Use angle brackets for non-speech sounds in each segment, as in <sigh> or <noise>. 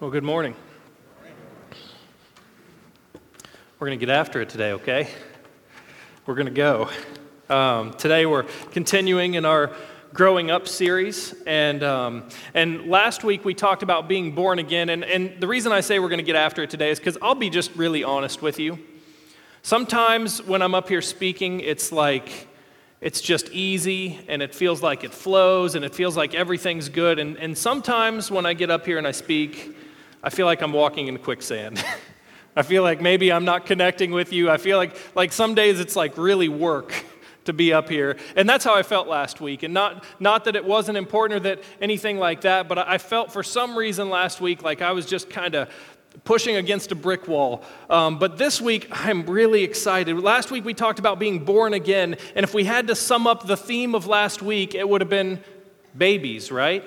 Well, good morning. We're going to get after it today, okay? We're going to go. Um, today we're continuing in our growing up series, and um, and last week we talked about being born again, and and the reason I say we're going to get after it today is because I'll be just really honest with you. Sometimes when I'm up here speaking, it's like it's just easy and it feels like it flows and it feels like everything's good. And, and sometimes when I get up here and I speak, I feel like I'm walking in quicksand. <laughs> I feel like maybe I'm not connecting with you. I feel like, like some days it's like really work to be up here. And that's how I felt last week. And not, not that it wasn't important or that anything like that, but I felt for some reason last week like I was just kind of pushing against a brick wall. Um, but this week, I'm really excited. Last week, we talked about being born again. And if we had to sum up the theme of last week, it would have been babies, right?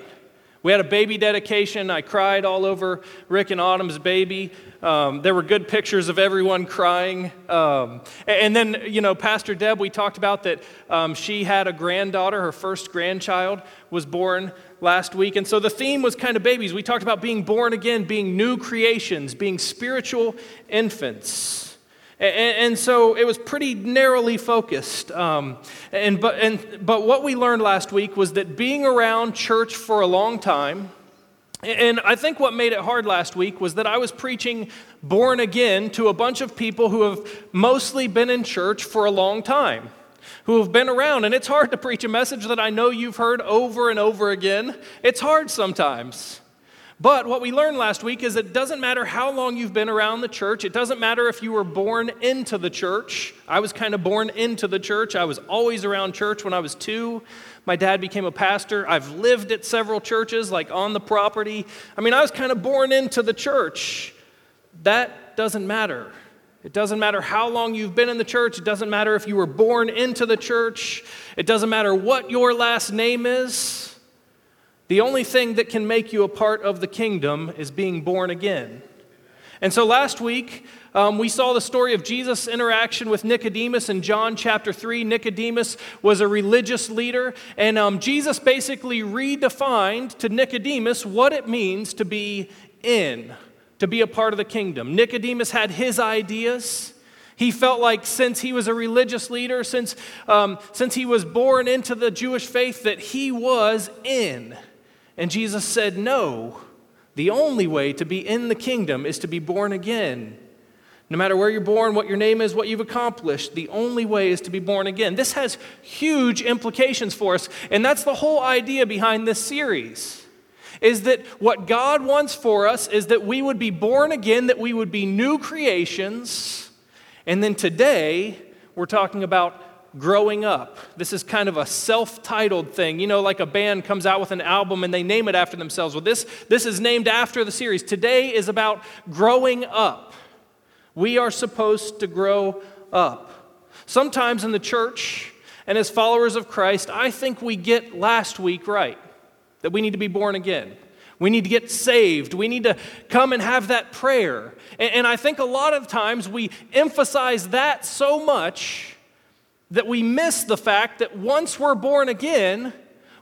We had a baby dedication. I cried all over Rick and Autumn's baby. Um, there were good pictures of everyone crying. Um, and then, you know, Pastor Deb, we talked about that um, she had a granddaughter. Her first grandchild was born last week. And so the theme was kind of babies. We talked about being born again, being new creations, being spiritual infants. And, and, so it was pretty narrowly focused. Um, and, but, and, but what we learned last week was that being around church for a long time, and I think what made it hard last week was that I was preaching born again to a bunch of people who have mostly been in church for a long time, who have been around. And it's hard to preach a message that I know you've heard over and over again. It's hard sometimes. But what we learned last week is it doesn't matter how long you've been around the church. It doesn't matter if you were born into the church. I was kind of born into the church. I was always around church when I was two. My dad became a pastor. I've lived at several churches, like on the property. I mean, I was kind of born into the church. That doesn't matter. It doesn't matter how long you've been in the church. It doesn't matter if you were born into the church. It doesn't matter what your last name is. The only thing that can make you a part of the kingdom is being born again. And so last week, um, we saw the story of Jesus' interaction with Nicodemus in John chapter 3. Nicodemus was a religious leader, and um, Jesus basically redefined to Nicodemus what it means to be in, to be a part of the kingdom. Nicodemus had his ideas. He felt like since he was a religious leader, since, um, since he was born into the Jewish faith, that he was in. And Jesus said, No, the only way to be in the kingdom is to be born again. No matter where you're born, what your name is, what you've accomplished, the only way is to be born again. This has huge implications for us, and that's the whole idea behind this series. Is that what God wants for us is that we would be born again, that we would be new creations. And then today, we're talking about growing up. This is kind of a self titled thing. You know, like a band comes out with an album and they name it after themselves. Well, this, this is named after the series. Today is about growing up. We are supposed to grow up. Sometimes in the church and as followers of Christ, I think we get last week right that we need to be born again. We need to get saved. We need to come and have that prayer. And, and I think a lot of times we emphasize that so much that we miss the fact that once we're born again,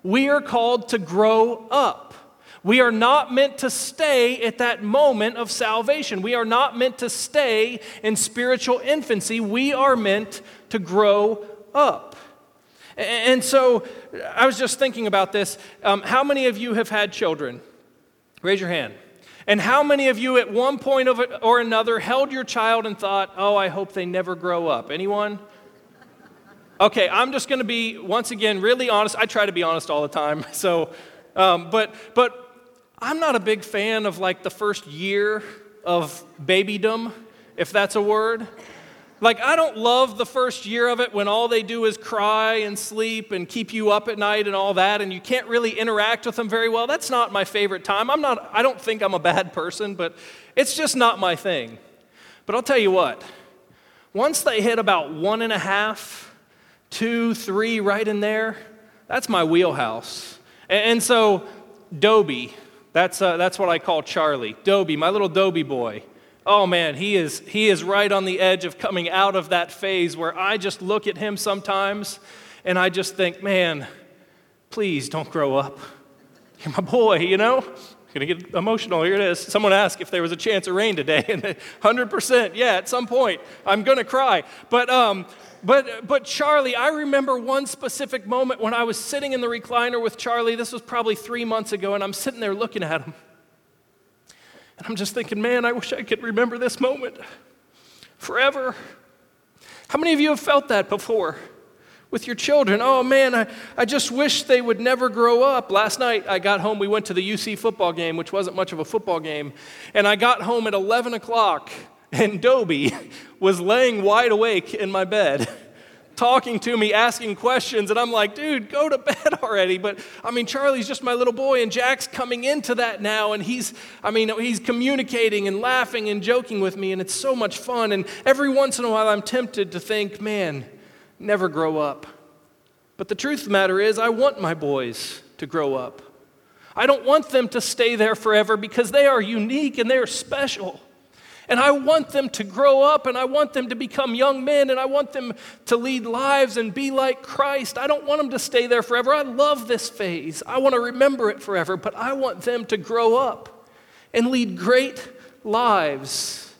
we are called to grow up. We are not meant to stay at that moment of salvation. We are not meant to stay in spiritual infancy. We are meant to grow up. And so I was just thinking about this. Um, how many of you have had children? Raise your hand. And how many of you at one point or another held your child and thought, oh, I hope they never grow up? Anyone? Okay, I'm just going to be, once again, really honest. I try to be honest all the time. <laughs> So, um, but, but I'm not a big fan of like the first year of babydom, if that's a word. Like, I don't love the first year of it when all they do is cry and sleep and keep you up at night and all that, and you can't really interact with them very well. That's not my favorite time. I'm not, I don't think I'm a bad person, but it's just not my thing. But I'll tell you what, once they hit about one and a half, two, three, right in there. That's my wheelhouse. And, so, Dobie, that's, uh, that's what I call Charlie. Dobie, my little Dobie boy. Oh man, he is, he is right on the edge of coming out of that phase where I just look at him sometimes and I just think, man, please don't grow up. You're my boy, you know? Gonna get emotional. Here it is. Someone asked if there was a chance of rain today, and <laughs> 100%, yeah, at some point, I'm gonna cry. But, um, but, but Charlie, I remember one specific moment when I was sitting in the recliner with Charlie. This was probably three months ago, and I'm sitting there looking at him. And I'm just thinking, man, I wish I could remember this moment forever. How many of you have felt that before? with your children. Oh man, I, I just wish they would never grow up. Last night I got home, we went to the UC football game, which wasn't much of a football game, and I got home at 11 o'clock, and Dobie was laying wide awake in my bed. Talking to me, asking questions, and I'm like, dude, go to bed already. But I mean, Charlie's just my little boy, and Jack's coming into that now, and he's, I mean, he's communicating and laughing and joking with me, and it's so much fun. And every once in a while, I'm tempted to think, man, never grow up. But the truth of the matter is, I want my boys to grow up. I don't want them to stay there forever because they are unique and they are special. And I want them to grow up and I want them to become young men and I want them to lead lives and be like Christ. I don't want them to stay there forever. I love this phase. I want to remember it forever, but I want them to grow up and lead great lives.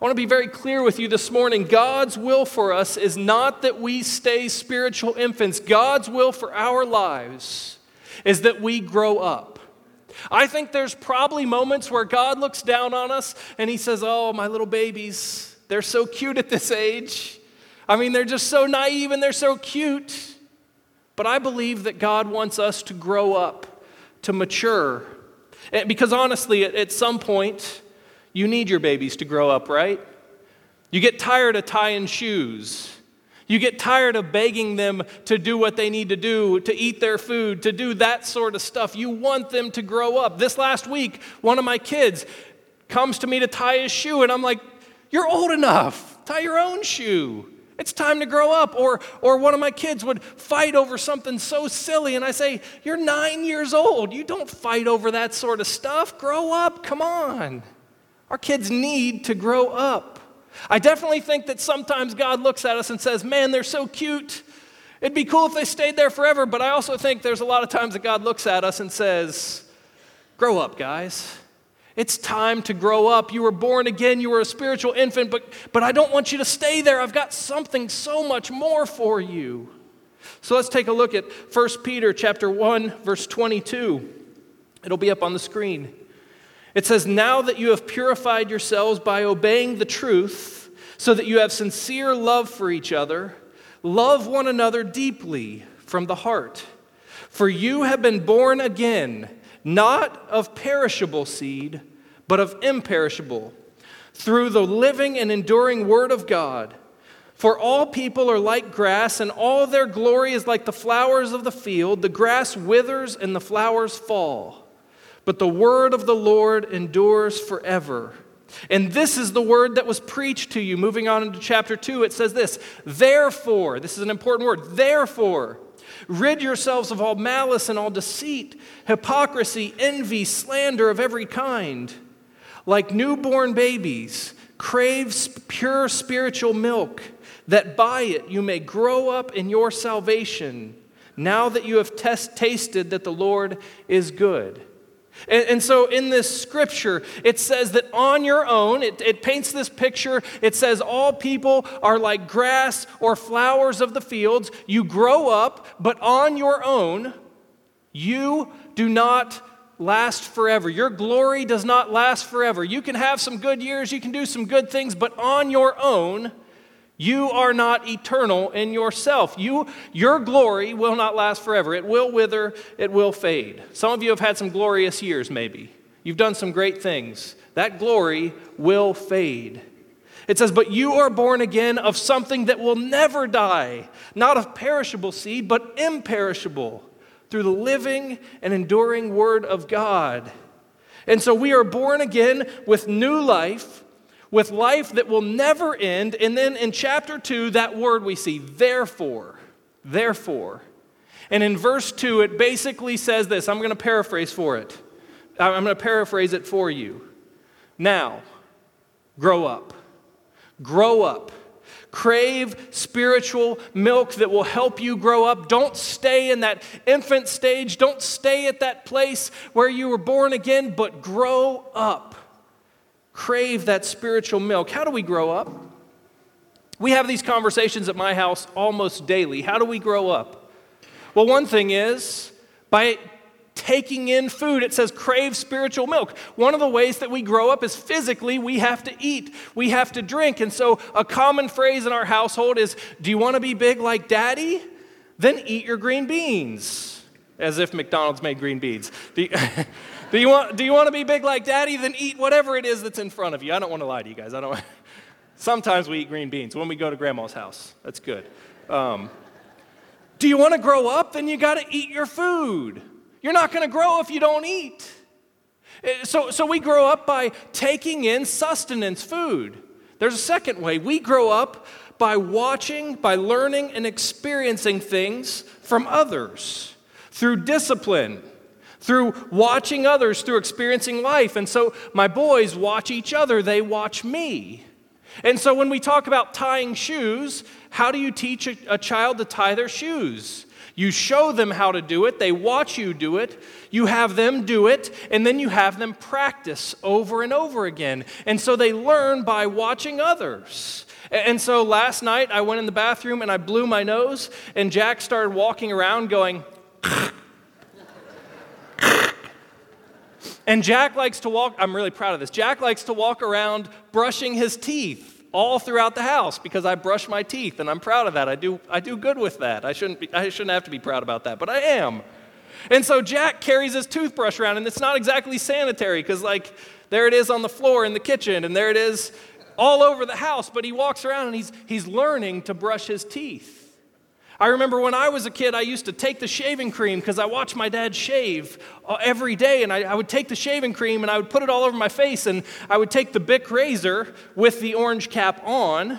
I want to be very clear with you this morning. God's will for us is not that we stay spiritual infants. God's will for our lives is that we grow up. I think there's probably moments where God looks down on us and He says, Oh, my little babies, they're so cute at this age. I mean, they're just so naive and they're so cute. But I believe that God wants us to grow up, to mature. Because honestly, at some point, you need your babies to grow up, right? You get tired of tying shoes. You get tired of begging them to do what they need to do, to eat their food, to do that sort of stuff. You want them to grow up. This last week, one of my kids comes to me to tie his shoe, and I'm like, You're old enough. Tie your own shoe. It's time to grow up. Or, or one of my kids would fight over something so silly, and I say, You're nine years old. You don't fight over that sort of stuff. Grow up. Come on. Our kids need to grow up. I definitely think that sometimes God looks at us and says, Man, they're so cute. It'd be cool if they stayed there forever. But I also think there's a lot of times that God looks at us and says, Grow up, guys. It's time to grow up. You were born again. You were a spiritual infant, but, but I don't want you to stay there. I've got something so much more for you. So let's take a look at 1 Peter chapter 1, verse 22. It'll be up on the screen. It says, Now that you have purified yourselves by obeying the truth, so that you have sincere love for each other, love one another deeply from the heart. For you have been born again, not of perishable seed, but of imperishable, through the living and enduring Word of God. For all people are like grass, and all their glory is like the flowers of the field. The grass withers and the flowers fall but the word of the Lord endures forever. And this is the word that was preached to you. Moving on into chapter 2, it says this Therefore, this is an important word, therefore, rid yourselves of all malice and all deceit, hypocrisy, envy, slander of every kind. Like newborn babies, crave pure spiritual milk, that by it you may grow up in your salvation, now that you have test- tasted that the Lord is good. And, and, so in this scripture, it says that on your own, it, it paints this picture. It says all people are like grass or flowers of the fields. You grow up, but on your own, you do not last forever. Your glory does not last forever. You can have some good years, you can do some good things, but on your own, you are not eternal in yourself. You, your glory will not last forever. It will wither, it will fade. Some of you have had some glorious years, maybe. You've done some great things. That glory will fade. It says, But you are born again of something that will never die, not of perishable seed, but imperishable, through the living and enduring Word of God. And so we are born again with new life with life that will never end. And then in chapter 2, that word we see, therefore, therefore. And in verse 2, it basically says this I'm going to paraphrase for it. I'm going to paraphrase it for you. Now, grow up. Grow up. Crave spiritual milk that will help you grow up. Don't stay in that infant stage. Don't stay at that place where you were born again, but grow up. Crave that spiritual milk. How do we grow up? We have these conversations at my house almost daily. How do we grow up? Well, one thing is by taking in food. It says crave spiritual milk. One of the ways that we grow up is physically we have to eat, we have to drink. And so a common phrase in our household is Do you want to be big like daddy? Then eat your green beans. As if McDonald's made green beans. <laughs> Do you, want, do you want to be big like daddy? Then eat whatever it is that's in front of you. I don't want to lie to you guys. I don't. <laughs> Sometimes we eat green beans when we go to grandma's house. That's good. Um, do you want to grow up? Then you got to eat your food. You're not going to grow if you don't eat. Eh, so, so we grow up by taking in sustenance food. There's a second way. We grow up by watching, by learning, and experiencing things from others through discipline, through watching others, through experiencing life. And so my boys watch each other, they watch me. And so when we talk about tying shoes, how do you teach a, a, child to tie their shoes? You show them how to do it, they watch you do it, you have them do it, and then you have them practice over and over again. And so they learn by watching others. And so last night I went in the bathroom and I blew my nose, and Jack started walking around going, <laughs> And Jack likes to walk, I'm really proud of this. Jack likes to walk around brushing his teeth all throughout the house because I brush my teeth and I'm proud of that. I do, I do good with that. I shouldn't, be, I shouldn't have to be proud about that, but I am. And so Jack carries his toothbrush around and it's not exactly sanitary because, like, there it is on the floor in the kitchen and there it is all over the house, but he walks around and he's, he's learning to brush his teeth. I remember when I was a kid, I used to take the shaving cream because I watched my dad shave uh, every day. And I, I, would take the shaving cream and I would put it all over my face. And I would take the Bic razor with the orange cap on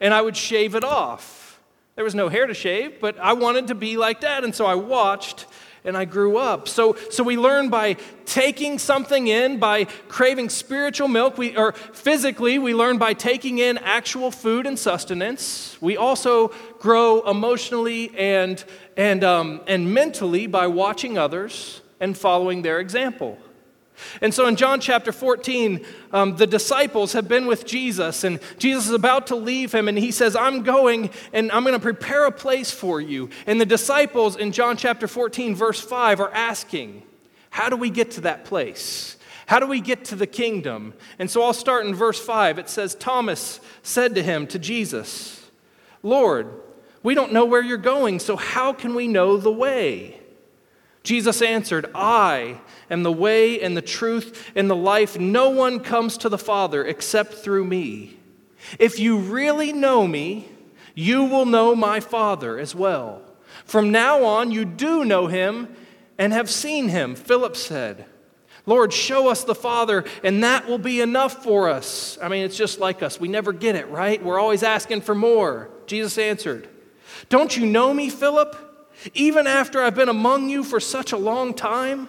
and I would shave it off. There was no hair to shave, but I wanted to be like that. And so I watched and I grew up. So, so we learn by taking something in, by craving spiritual milk, we, or physically, we learn by taking in actual food and sustenance. We also grow emotionally and, and, um, and mentally by watching others and following their example. And so in John chapter 14, um, the disciples have been with Jesus, and Jesus is about to leave him, and he says, I'm going and I'm going to prepare a place for you. And the disciples in John chapter 14, verse 5, are asking, How do we get to that place? How do we get to the kingdom? And so I'll start in verse 5. It says, Thomas said to him, to Jesus, Lord, we don't know where you're going, so how can we know the way? Jesus answered, I am the way and the truth and the life. No one comes to the Father except through me. If you really know me, you will know my Father as well. From now on, you do know him and have seen him, Philip said. Lord, show us the Father, and that will be enough for us. I mean, it's just like us. We never get it, right? We're always asking for more. Jesus answered, Don't you know me, Philip? even after I've been among you for such a long time?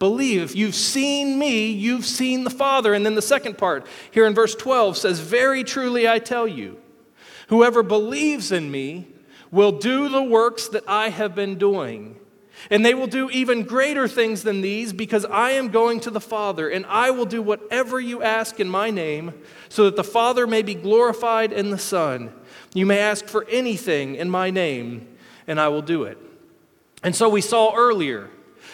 Believe. If you've seen me, you've seen the Father. And then the second part here in verse 12 says, Very truly I tell you, whoever believes in me will do the works that I have been doing. And they will do even greater things than these because I am going to the Father, and I will do whatever you ask in my name, so that the Father may be glorified in the Son. You may ask for anything in my name, and I will do it. And so we saw earlier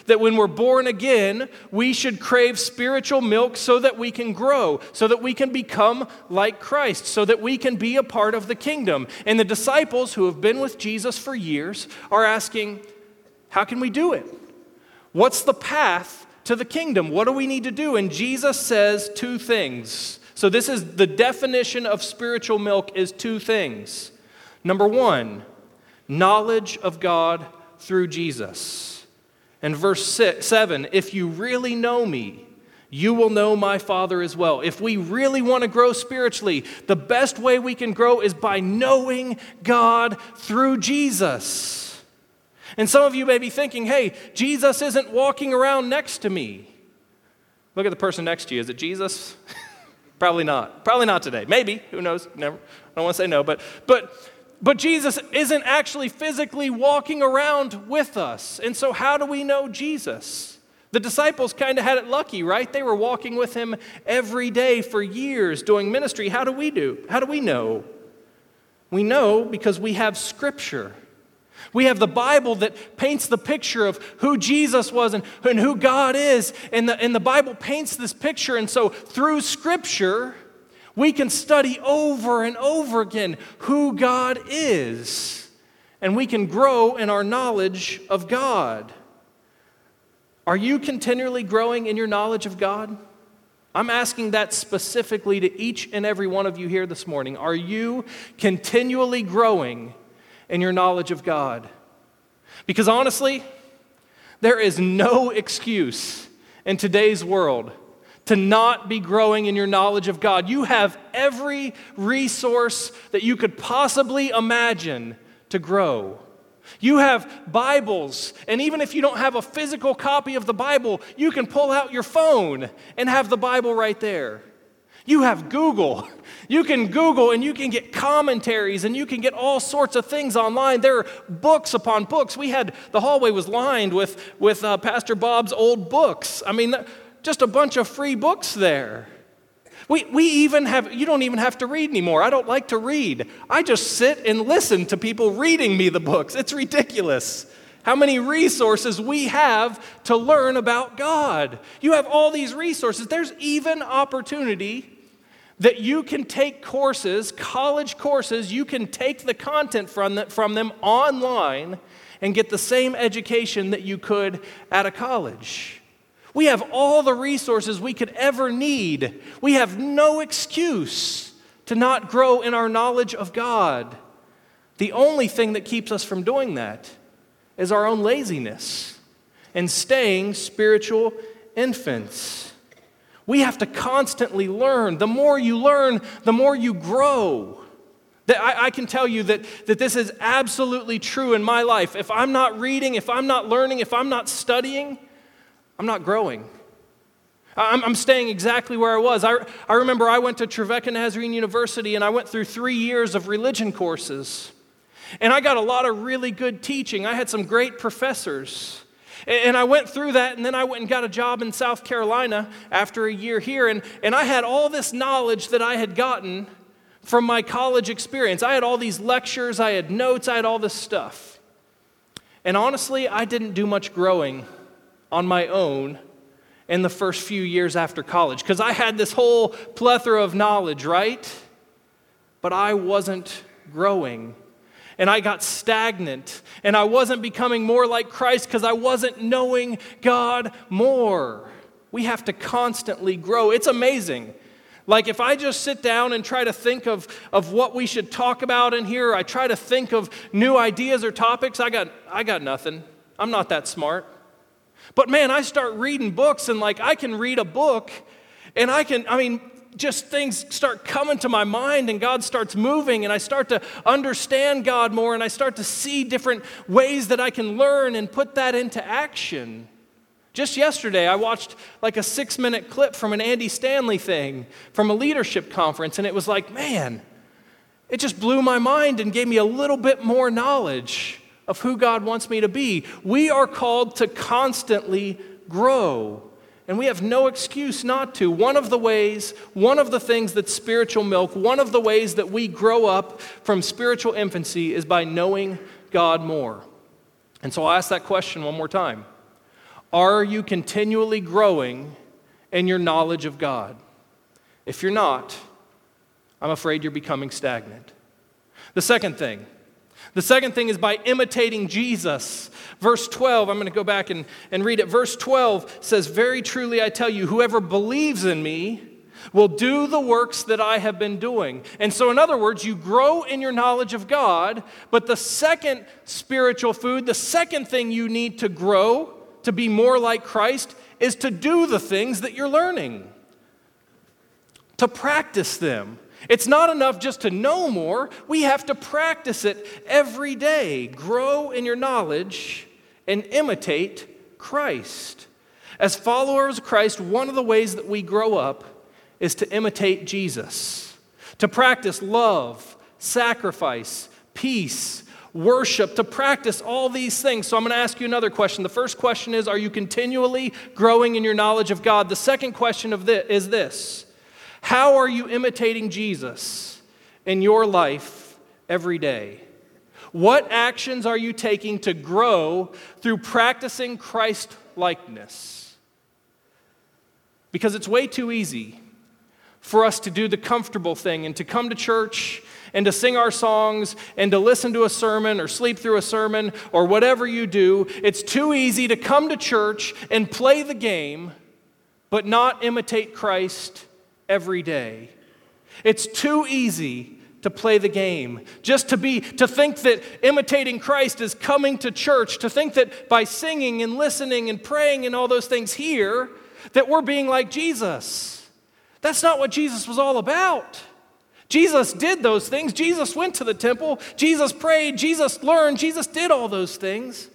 that when we're born again, we should crave spiritual milk so that we can grow, so that we can become like Christ, so that we can be a part of the kingdom. And the disciples who have been with Jesus for years are asking, How can we do it? What's the path to the kingdom? What do we need to do? And Jesus says two things. So this is the definition of spiritual milk is two things. Number 1, knowledge of God through Jesus. And verse six, 7 if you really know me, you will know my Father as well. If we really want to grow spiritually, the best way we can grow is by knowing God through Jesus. And some of you may be thinking, hey, Jesus isn't walking around next to me. Look at the person next to you. Is it Jesus? <laughs> Probably not. Probably not today. Maybe. Who knows? Never. I don't want to say no, but but but Jesus isn't actually physically walking around with us. And so how do we know Jesus? The disciples kind of had it lucky, right? They were walking with him every day for years doing ministry. How do we do? How do we know? We know because we have scripture. We have the Bible that paints the picture of who Jesus was and, and who God is. And the, and the Bible paints this picture. And so through Scripture, we can study over and over again who God is. And we can grow in our knowledge of God. Are you continually growing in your knowledge of God? I'm asking that specifically to each and every one of you here this morning. Are you continually growing in your knowledge of God. Because honestly, there is no excuse in today's world to not be growing in your knowledge of God. You have every resource that you could possibly imagine to grow. You have Bibles, and even if you don't have a physical copy of the Bible, you can pull out your phone and have the Bible right there. You have Google. <laughs> You can Google and you can get commentaries and you can get all sorts of things online. There are books upon books. We had, the hallway was lined with, with uh, Pastor Bob's old books. I mean, just a bunch of free books there. We, we even have, you don't even have to read anymore. I don't like to read. I just sit and listen to people reading me the books. It's ridiculous how many resources we have to learn about God. You have all these resources. There's even opportunity that you can take courses, college courses, you can take the content from, the, from them online and get the same education that you could at a college. We have all the resources we could ever need. We have no excuse to not grow in our knowledge of God. The only thing that keeps us from doing that is our own laziness and staying spiritual infants. We have to constantly learn. The more you learn, the more you grow. That I, I, can tell you that, that this is absolutely true in my life. If I'm not reading, if I'm not learning, if I'm not studying, I'm not growing. I'm, I'm staying exactly where I was. I, I remember I went to Trevecca Nazarene University and I went through three years of religion courses. And I got a lot of really good teaching. I had some great professors. And I went through that, and then I went and got a job in South Carolina after a year here. And, and I had all this knowledge that I had gotten from my college experience. I had all these lectures, I had notes, I had all this stuff. And honestly, I didn't do much growing on my own in the first few years after college because I had this whole plethora of knowledge, right? But I wasn't growing and I got stagnant and I wasn't becoming more like Christ because I wasn't knowing God more. We have to constantly grow. It's amazing. Like, if I just sit down and try to think of, of what we should talk about in here, I try to think of new ideas or topics, I got, I got nothing. I'm not that smart. But man, I start reading books and like I can read a book and I can, I mean, just things start coming to my mind and God starts moving and I start to understand God more and I start to see different ways that I can learn and put that into action. Just yesterday, I watched like a six minute clip from an Andy Stanley thing from a leadership conference, and it was like, man, it just blew my mind and gave me a little bit more knowledge of who God wants me to be. We are called to constantly grow. And we have no excuse not to. One of the ways, one of the things that spiritual milk, one of the ways that we grow up from spiritual infancy is by knowing God more. And so I'll ask that question one more time Are you continually growing in your knowledge of God? If you're not, I'm afraid you're becoming stagnant. The second thing, the second thing is by imitating Jesus. Verse 12, I'm going to go back and, and read it. Verse 12 says, Very truly I tell you, whoever believes in me will do the works that I have been doing. And so, in other words, you grow in your knowledge of God, but the second spiritual food, the second thing you need to grow to be more like Christ, is to do the things that you're learning, to practice them. It's not enough just to know more, we have to practice it every day. Grow in your knowledge and imitate Christ. As followers of Christ, one of the ways that we grow up is to imitate Jesus, to practice love, sacrifice, peace, worship, to practice all these things. So I'm going to ask you another question. The first question is Are you continually growing in your knowledge of God? The second question of this is this How are you imitating Jesus in your life every day? What actions are you taking to grow through practicing Christ likeness? Because it's way too easy for us to do the comfortable thing and to come to church and to sing our songs and to listen to a sermon or sleep through a sermon or whatever you do. It's too easy to come to church and play the game, but not imitate Christ every day. It's too easy to play the game just to be to think that imitating Christ is coming to church to think that by singing and listening and praying and all those things here that we're being like Jesus that's not what Jesus was all about. Jesus did those things. Jesus went to the temple. Jesus prayed. Jesus learned. Jesus did all those things.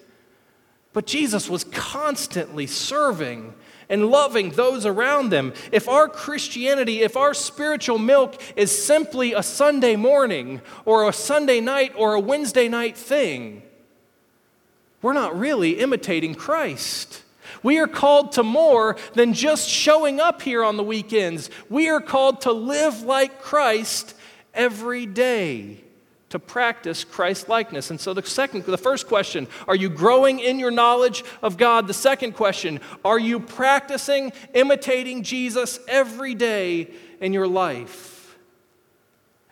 But Jesus was constantly serving and loving those around them. If our Christianity, if our spiritual milk is simply a Sunday morning or a Sunday night or a Wednesday night thing, we're not really imitating Christ. We are called to more than just showing up here on the weekends. We are called to live like Christ every day to practice Christ likeness. And so the second the first question, are you growing in your knowledge of God? The second question, are you practicing imitating Jesus every day in your life?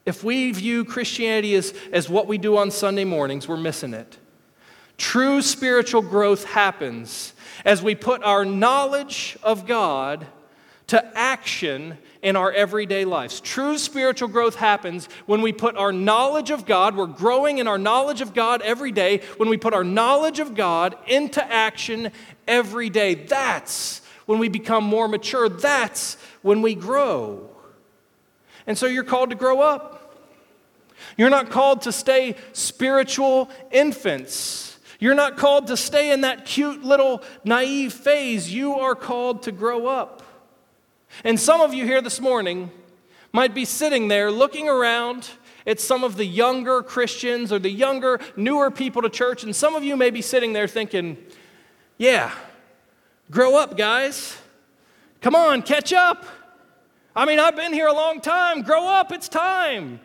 If we view Christianity as, as what we do on Sunday mornings, we're missing it. True spiritual growth happens as we put our knowledge of God to action in our everyday lives. True spiritual growth happens when we put our knowledge of God, we're growing in our knowledge of God every day, when we put our knowledge of God into action every day. That's when we become more mature. That's when we grow. And so you're called to grow up. You're not called to stay spiritual infants. You're not called to stay in that cute little naive phase. You are called to grow up. And some of you here this morning might be sitting there looking around at some of the younger Christians or the younger, newer people to church, and some of you may be sitting there thinking, yeah, grow up, guys. Come on, catch up. I mean, I've been here a long time. Grow up, it's time.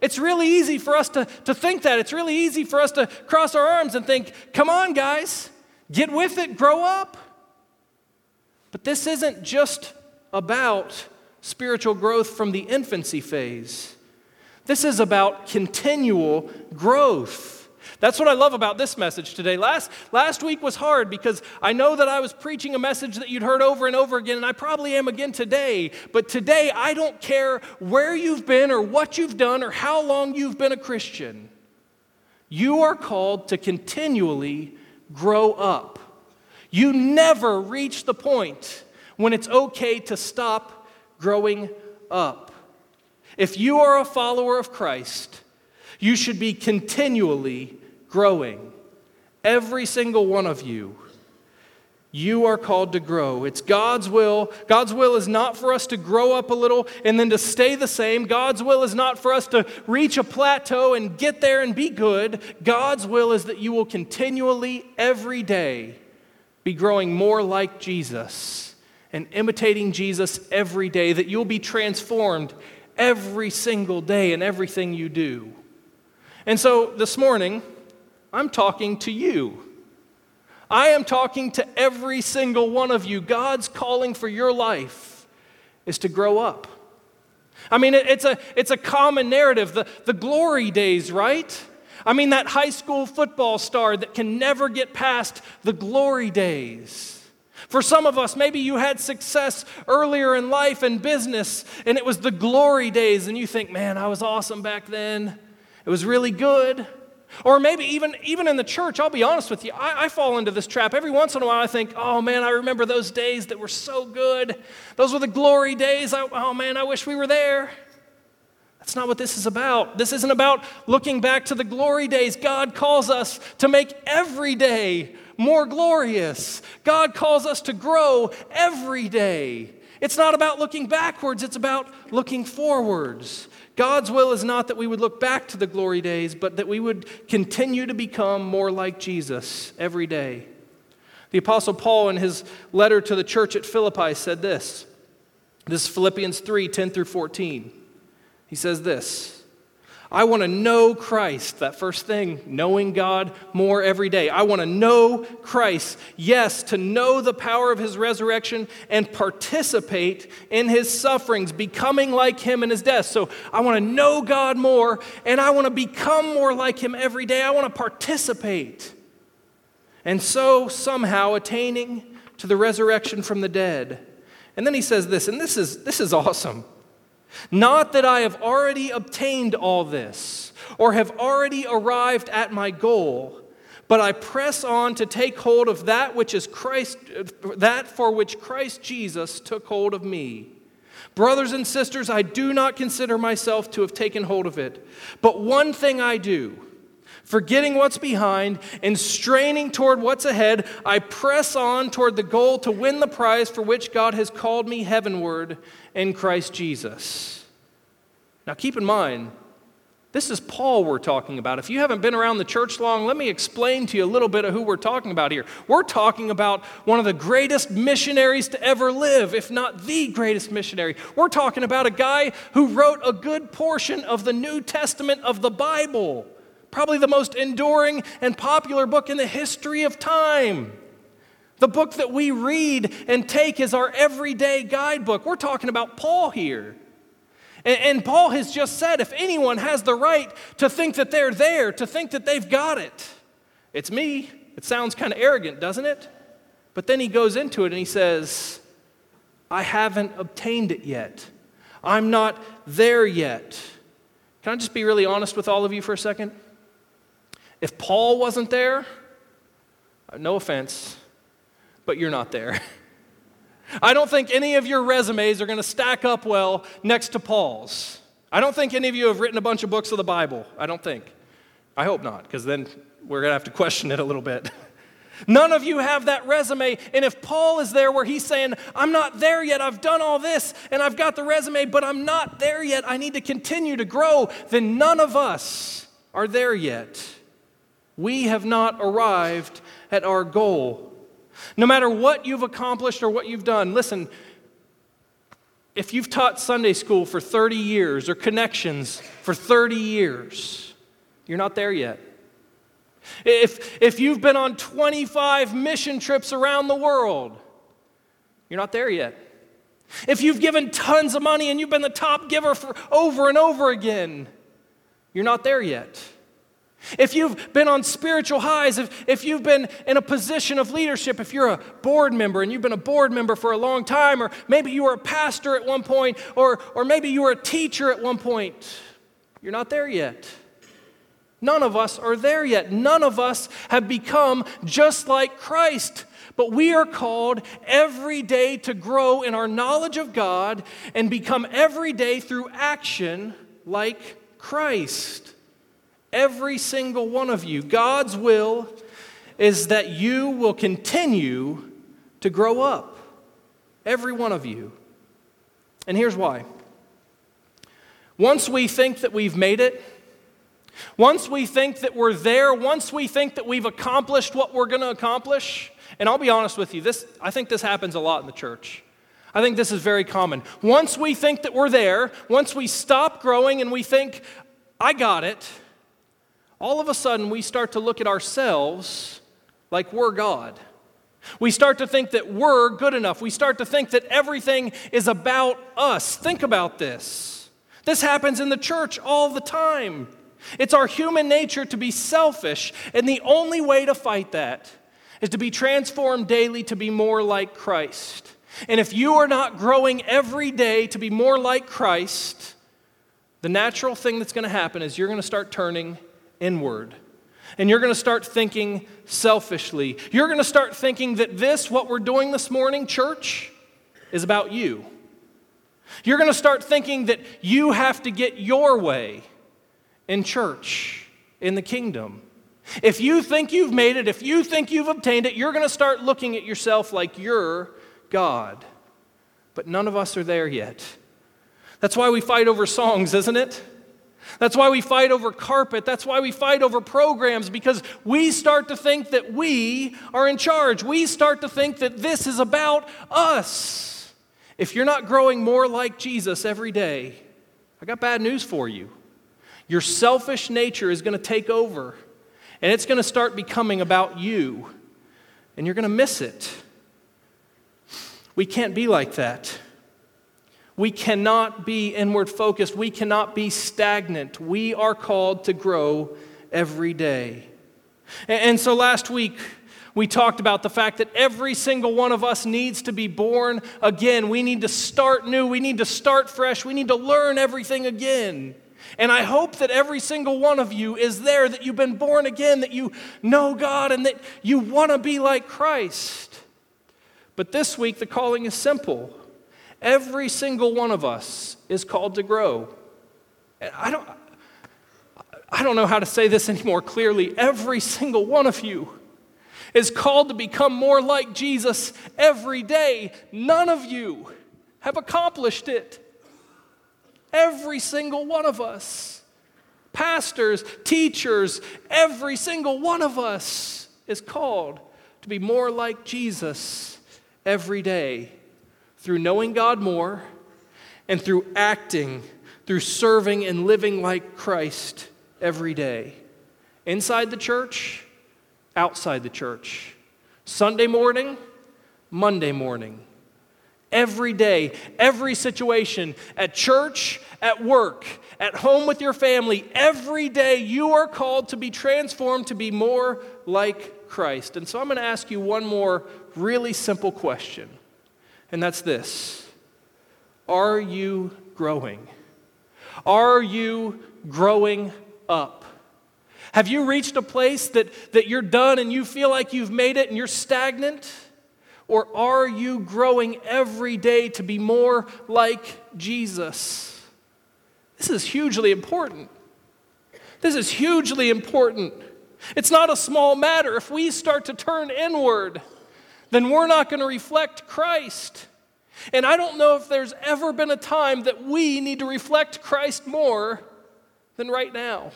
It's really easy for us to, to think that. It's really easy for us to cross our arms and think, come on, guys, get with it, grow up. But this isn't just about spiritual growth from the infancy phase, this is about continual growth. That's what I love about this message today. Last, last week was hard because I know that I was preaching a message that you'd heard over and over again, and I probably am again today. But today, I don't care where you've been or what you've done or how long you've been a Christian. You are called to continually grow up. You never reach the point when it's okay to stop growing up. If you are a follower of Christ, you should be continually growing. Every single one of you. You are called to grow. It's God's will. God's will is not for us to grow up a little and then to stay the same. God's will is not for us to reach a plateau and get there and be good. God's will is that you will continually, every day, be growing more like Jesus and imitating Jesus every day, that you'll be transformed every single day in everything you do. And so this morning, I'm talking to you. I am talking to every single one of you. God's calling for your life is to grow up. I mean, it's a, it's a common narrative, the, the glory days, right? I mean, that high school football star that can never get past the glory days. For some of us, maybe you had success earlier in life and business, and it was the glory days, and you think, man, I was awesome back then. It was really good. Or maybe even, even in the church, I'll be honest with you, I, I, fall into this trap. Every once in a while, I think, oh man, I remember those days that were so good. Those were the glory days. I, oh man, I wish we were there. That's not what this is about. This isn't about looking back to the glory days. God calls us to make every day more glorious. God calls us to grow every day. It's not about looking backwards, it's about looking forwards. God's will is not that we would look back to the glory days, but that we would continue to become more like Jesus every day. The Apostle Paul, in his letter to the church at Philippi, said this. This is Philippians 3 10 through 14. He says this I want to know Christ, that first thing, knowing God more every day. I want to know Christ, yes, to know the power of his resurrection and participate in his sufferings, becoming like him in his death. So I want to know God more and I want to become more like him every day. I want to participate. And so somehow attaining to the resurrection from the dead. And then he says this, and this is, this is awesome. Not that I have already obtained all this or have already arrived at my goal, but I press on to take hold of that which is Christ that for which Christ Jesus took hold of me. Brothers and sisters, I do not consider myself to have taken hold of it, but one thing I do, forgetting what's behind and straining toward what's ahead, I press on toward the goal to win the prize for which God has called me heavenward in Christ Jesus. Now, keep in mind, this is Paul we're talking about. If you haven't been around the church long, let me explain to you a little bit of who we're talking about here. We're talking about one of the greatest missionaries to ever live, if not the greatest missionary. We're talking about a guy who wrote a good portion of the New Testament of the Bible, probably the most enduring and popular book in the history of time. The book that we read and take as our everyday guidebook. We're talking about Paul here. And, and, Paul has just said if anyone has the right to think that they're there, to think that they've got it, it's me. It sounds kind of arrogant, doesn't it? But then he goes into it and he says, I haven't obtained it yet. I'm not there yet. Can I just be really honest with all of you for a second? If Paul wasn't there, no offense, but you're not there. I don't think any of your resumes are going to stack up well next to Paul's. I don't think any of you have written a bunch of books of the Bible. I don't think. I hope not, because then we're going to have to question it a little bit. None of you have that resume. And if Paul is there where he's saying, I'm not there yet, I've done all this, and I've got the resume, but I'm not there yet, I need to continue to grow, then none of us are there yet. We have not arrived at our goal. No matter what you've accomplished or what you've done, listen, if you've taught Sunday school for 30 years or connections for 30 years, you're not there yet. If, if you've been on 25 mission trips around the world, you're not there yet. If you've given tons of money and you've been the top giver for over and over again, you're not there yet. If you've been on spiritual highs, if, if you've been in a position of leadership, if you're a board member and you've been a board member for a long time, or maybe you were a pastor at one point, or, or maybe you were a teacher at one point, you're not there yet. None of us are there yet. None of us have become just like Christ. But we are called every day to grow in our knowledge of God and become every day through action like Christ. Every single one of you. God's will is that you will continue to grow up. Every one of you. And here's why. Once we think that we've made it, once we think that we're there, once we think that we've accomplished what we're going to accomplish, and I'll be honest with you, this, I think this happens a lot in the church. I think this is very common. Once we think that we're there, once we stop growing and we think, I got it, all of a sudden we start to look at ourselves like we're God. We start to think that we're good enough. We start to think that everything is about us. Think about this. This happens in the church all the time. It's our human nature to be selfish, and the only way to fight that is to be transformed daily to be more like Christ. And if you are not growing every day to be more like Christ, the natural thing that's going to happen is you're going to start turning inward. And you're going to start thinking selfishly. You're going to start thinking that this, what we're doing this morning, church, is about you. You're going to start thinking that you have to get your way in church, in the kingdom. If you think you've made it, if you think you've obtained it, you're going to start looking at yourself like you're God. But none of us are there yet. That's why we fight over songs, isn't it? That's why we fight over carpet. That's why we fight over programs, because we start to think that we are in charge. We start to think that this is about us. If you're not growing more like Jesus every day, I got bad news for you. Your selfish nature is going to take over, and it's going to start becoming about you, and you're going to miss it. We can't be like that. We cannot be inward focused. We cannot be stagnant. We are called to grow every day. And so last week, we talked about the fact that every single one of us needs to be born again. We need to start new. We need to start fresh. We need to learn everything again. And I hope that every single one of you is there, that you've been born again, that you know God, and that you want to be like Christ. But this week, the calling is simple Every single one of us is called to grow. I don't, I don't know how to say this <laughs> any more clearly. Every single one of you is called to become more like Jesus every day. None of you have accomplished it. Every single one of us, pastors, teachers, every single one of us is called to be more like Jesus every day through knowing God more and through acting, through serving and living like Christ every day. Inside the church, outside the church. Sunday morning, Monday morning. Every day, every situation, at church, at work, at home with your family, every day you are called to be transformed to be more like Christ. And so I'm going to ask you one more really simple question and that's this Are you growing? Are you growing up? Have you reached a place that, that you're done and you feel like you've made it and you're stagnant? Or are you growing every day to be more like Jesus? This is hugely important. This is hugely important. It's not a small matter. If we start to turn inward, then we're not going to reflect Christ. And I don't know if there's ever been a time that we need to reflect Christ more than right now.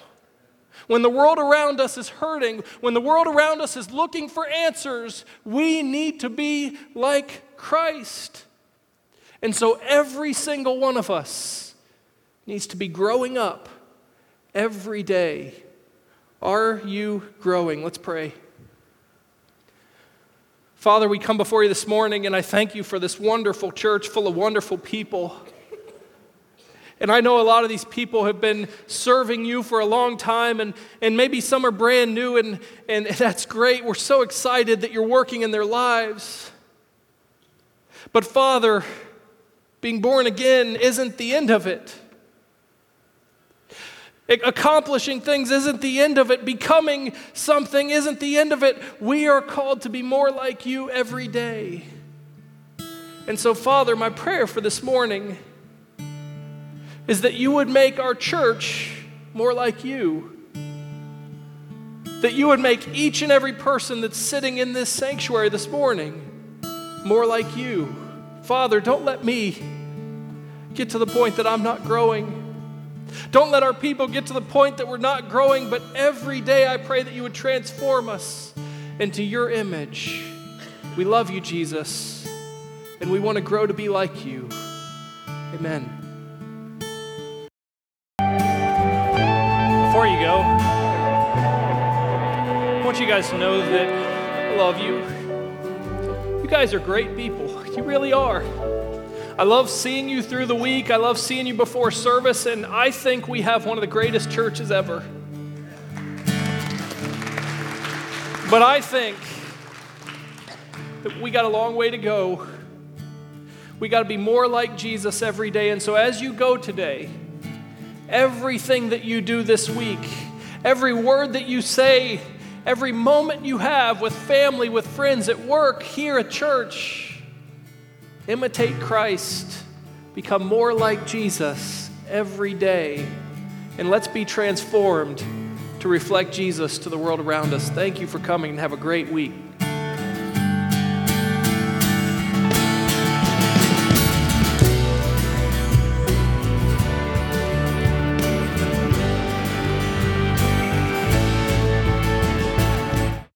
When the world around us is hurting, when the world around us is looking for answers, we need to be like Christ. And so every single one of us needs to be growing up every day. Are you growing? Let's pray. Father, we come before you this morning and I thank you for this wonderful church full of wonderful people. And I know a lot of these people have been serving you for a long time, and, and maybe some are brand new, and, and <laughs> that's great. We're so excited that you're working in their lives. But, Father, being born again isn't the end of it. Accomplishing things isn't the end of it. Becoming something isn't the end of it. We are called to be more like you every day. And so, Father, my prayer for this morning is that you would make our church more like you. That you would make each and every person that's sitting in this sanctuary this morning more like you. Father, don't let me get to the point that I'm not growing. Don't let our people get to the point that we're not growing, but every day I pray that you would transform us into your image. We love you, Jesus, and we want to grow to be like you. Amen. Before you go, I want you guys to know that I love you. You guys are great people. You really are. I love seeing you through the week. I love seeing you before service, and I think we have one of the greatest churches ever. But I think that we got a long way to go. We got to be more like Jesus every day. And so as you go today, everything that you do this week, every word that you say, every moment you have with family, with friends, at work, here at church, imitate Christ. Become more like Jesus every day. And let's be transformed to reflect Jesus to the world around us. Thank you for coming and have a great week.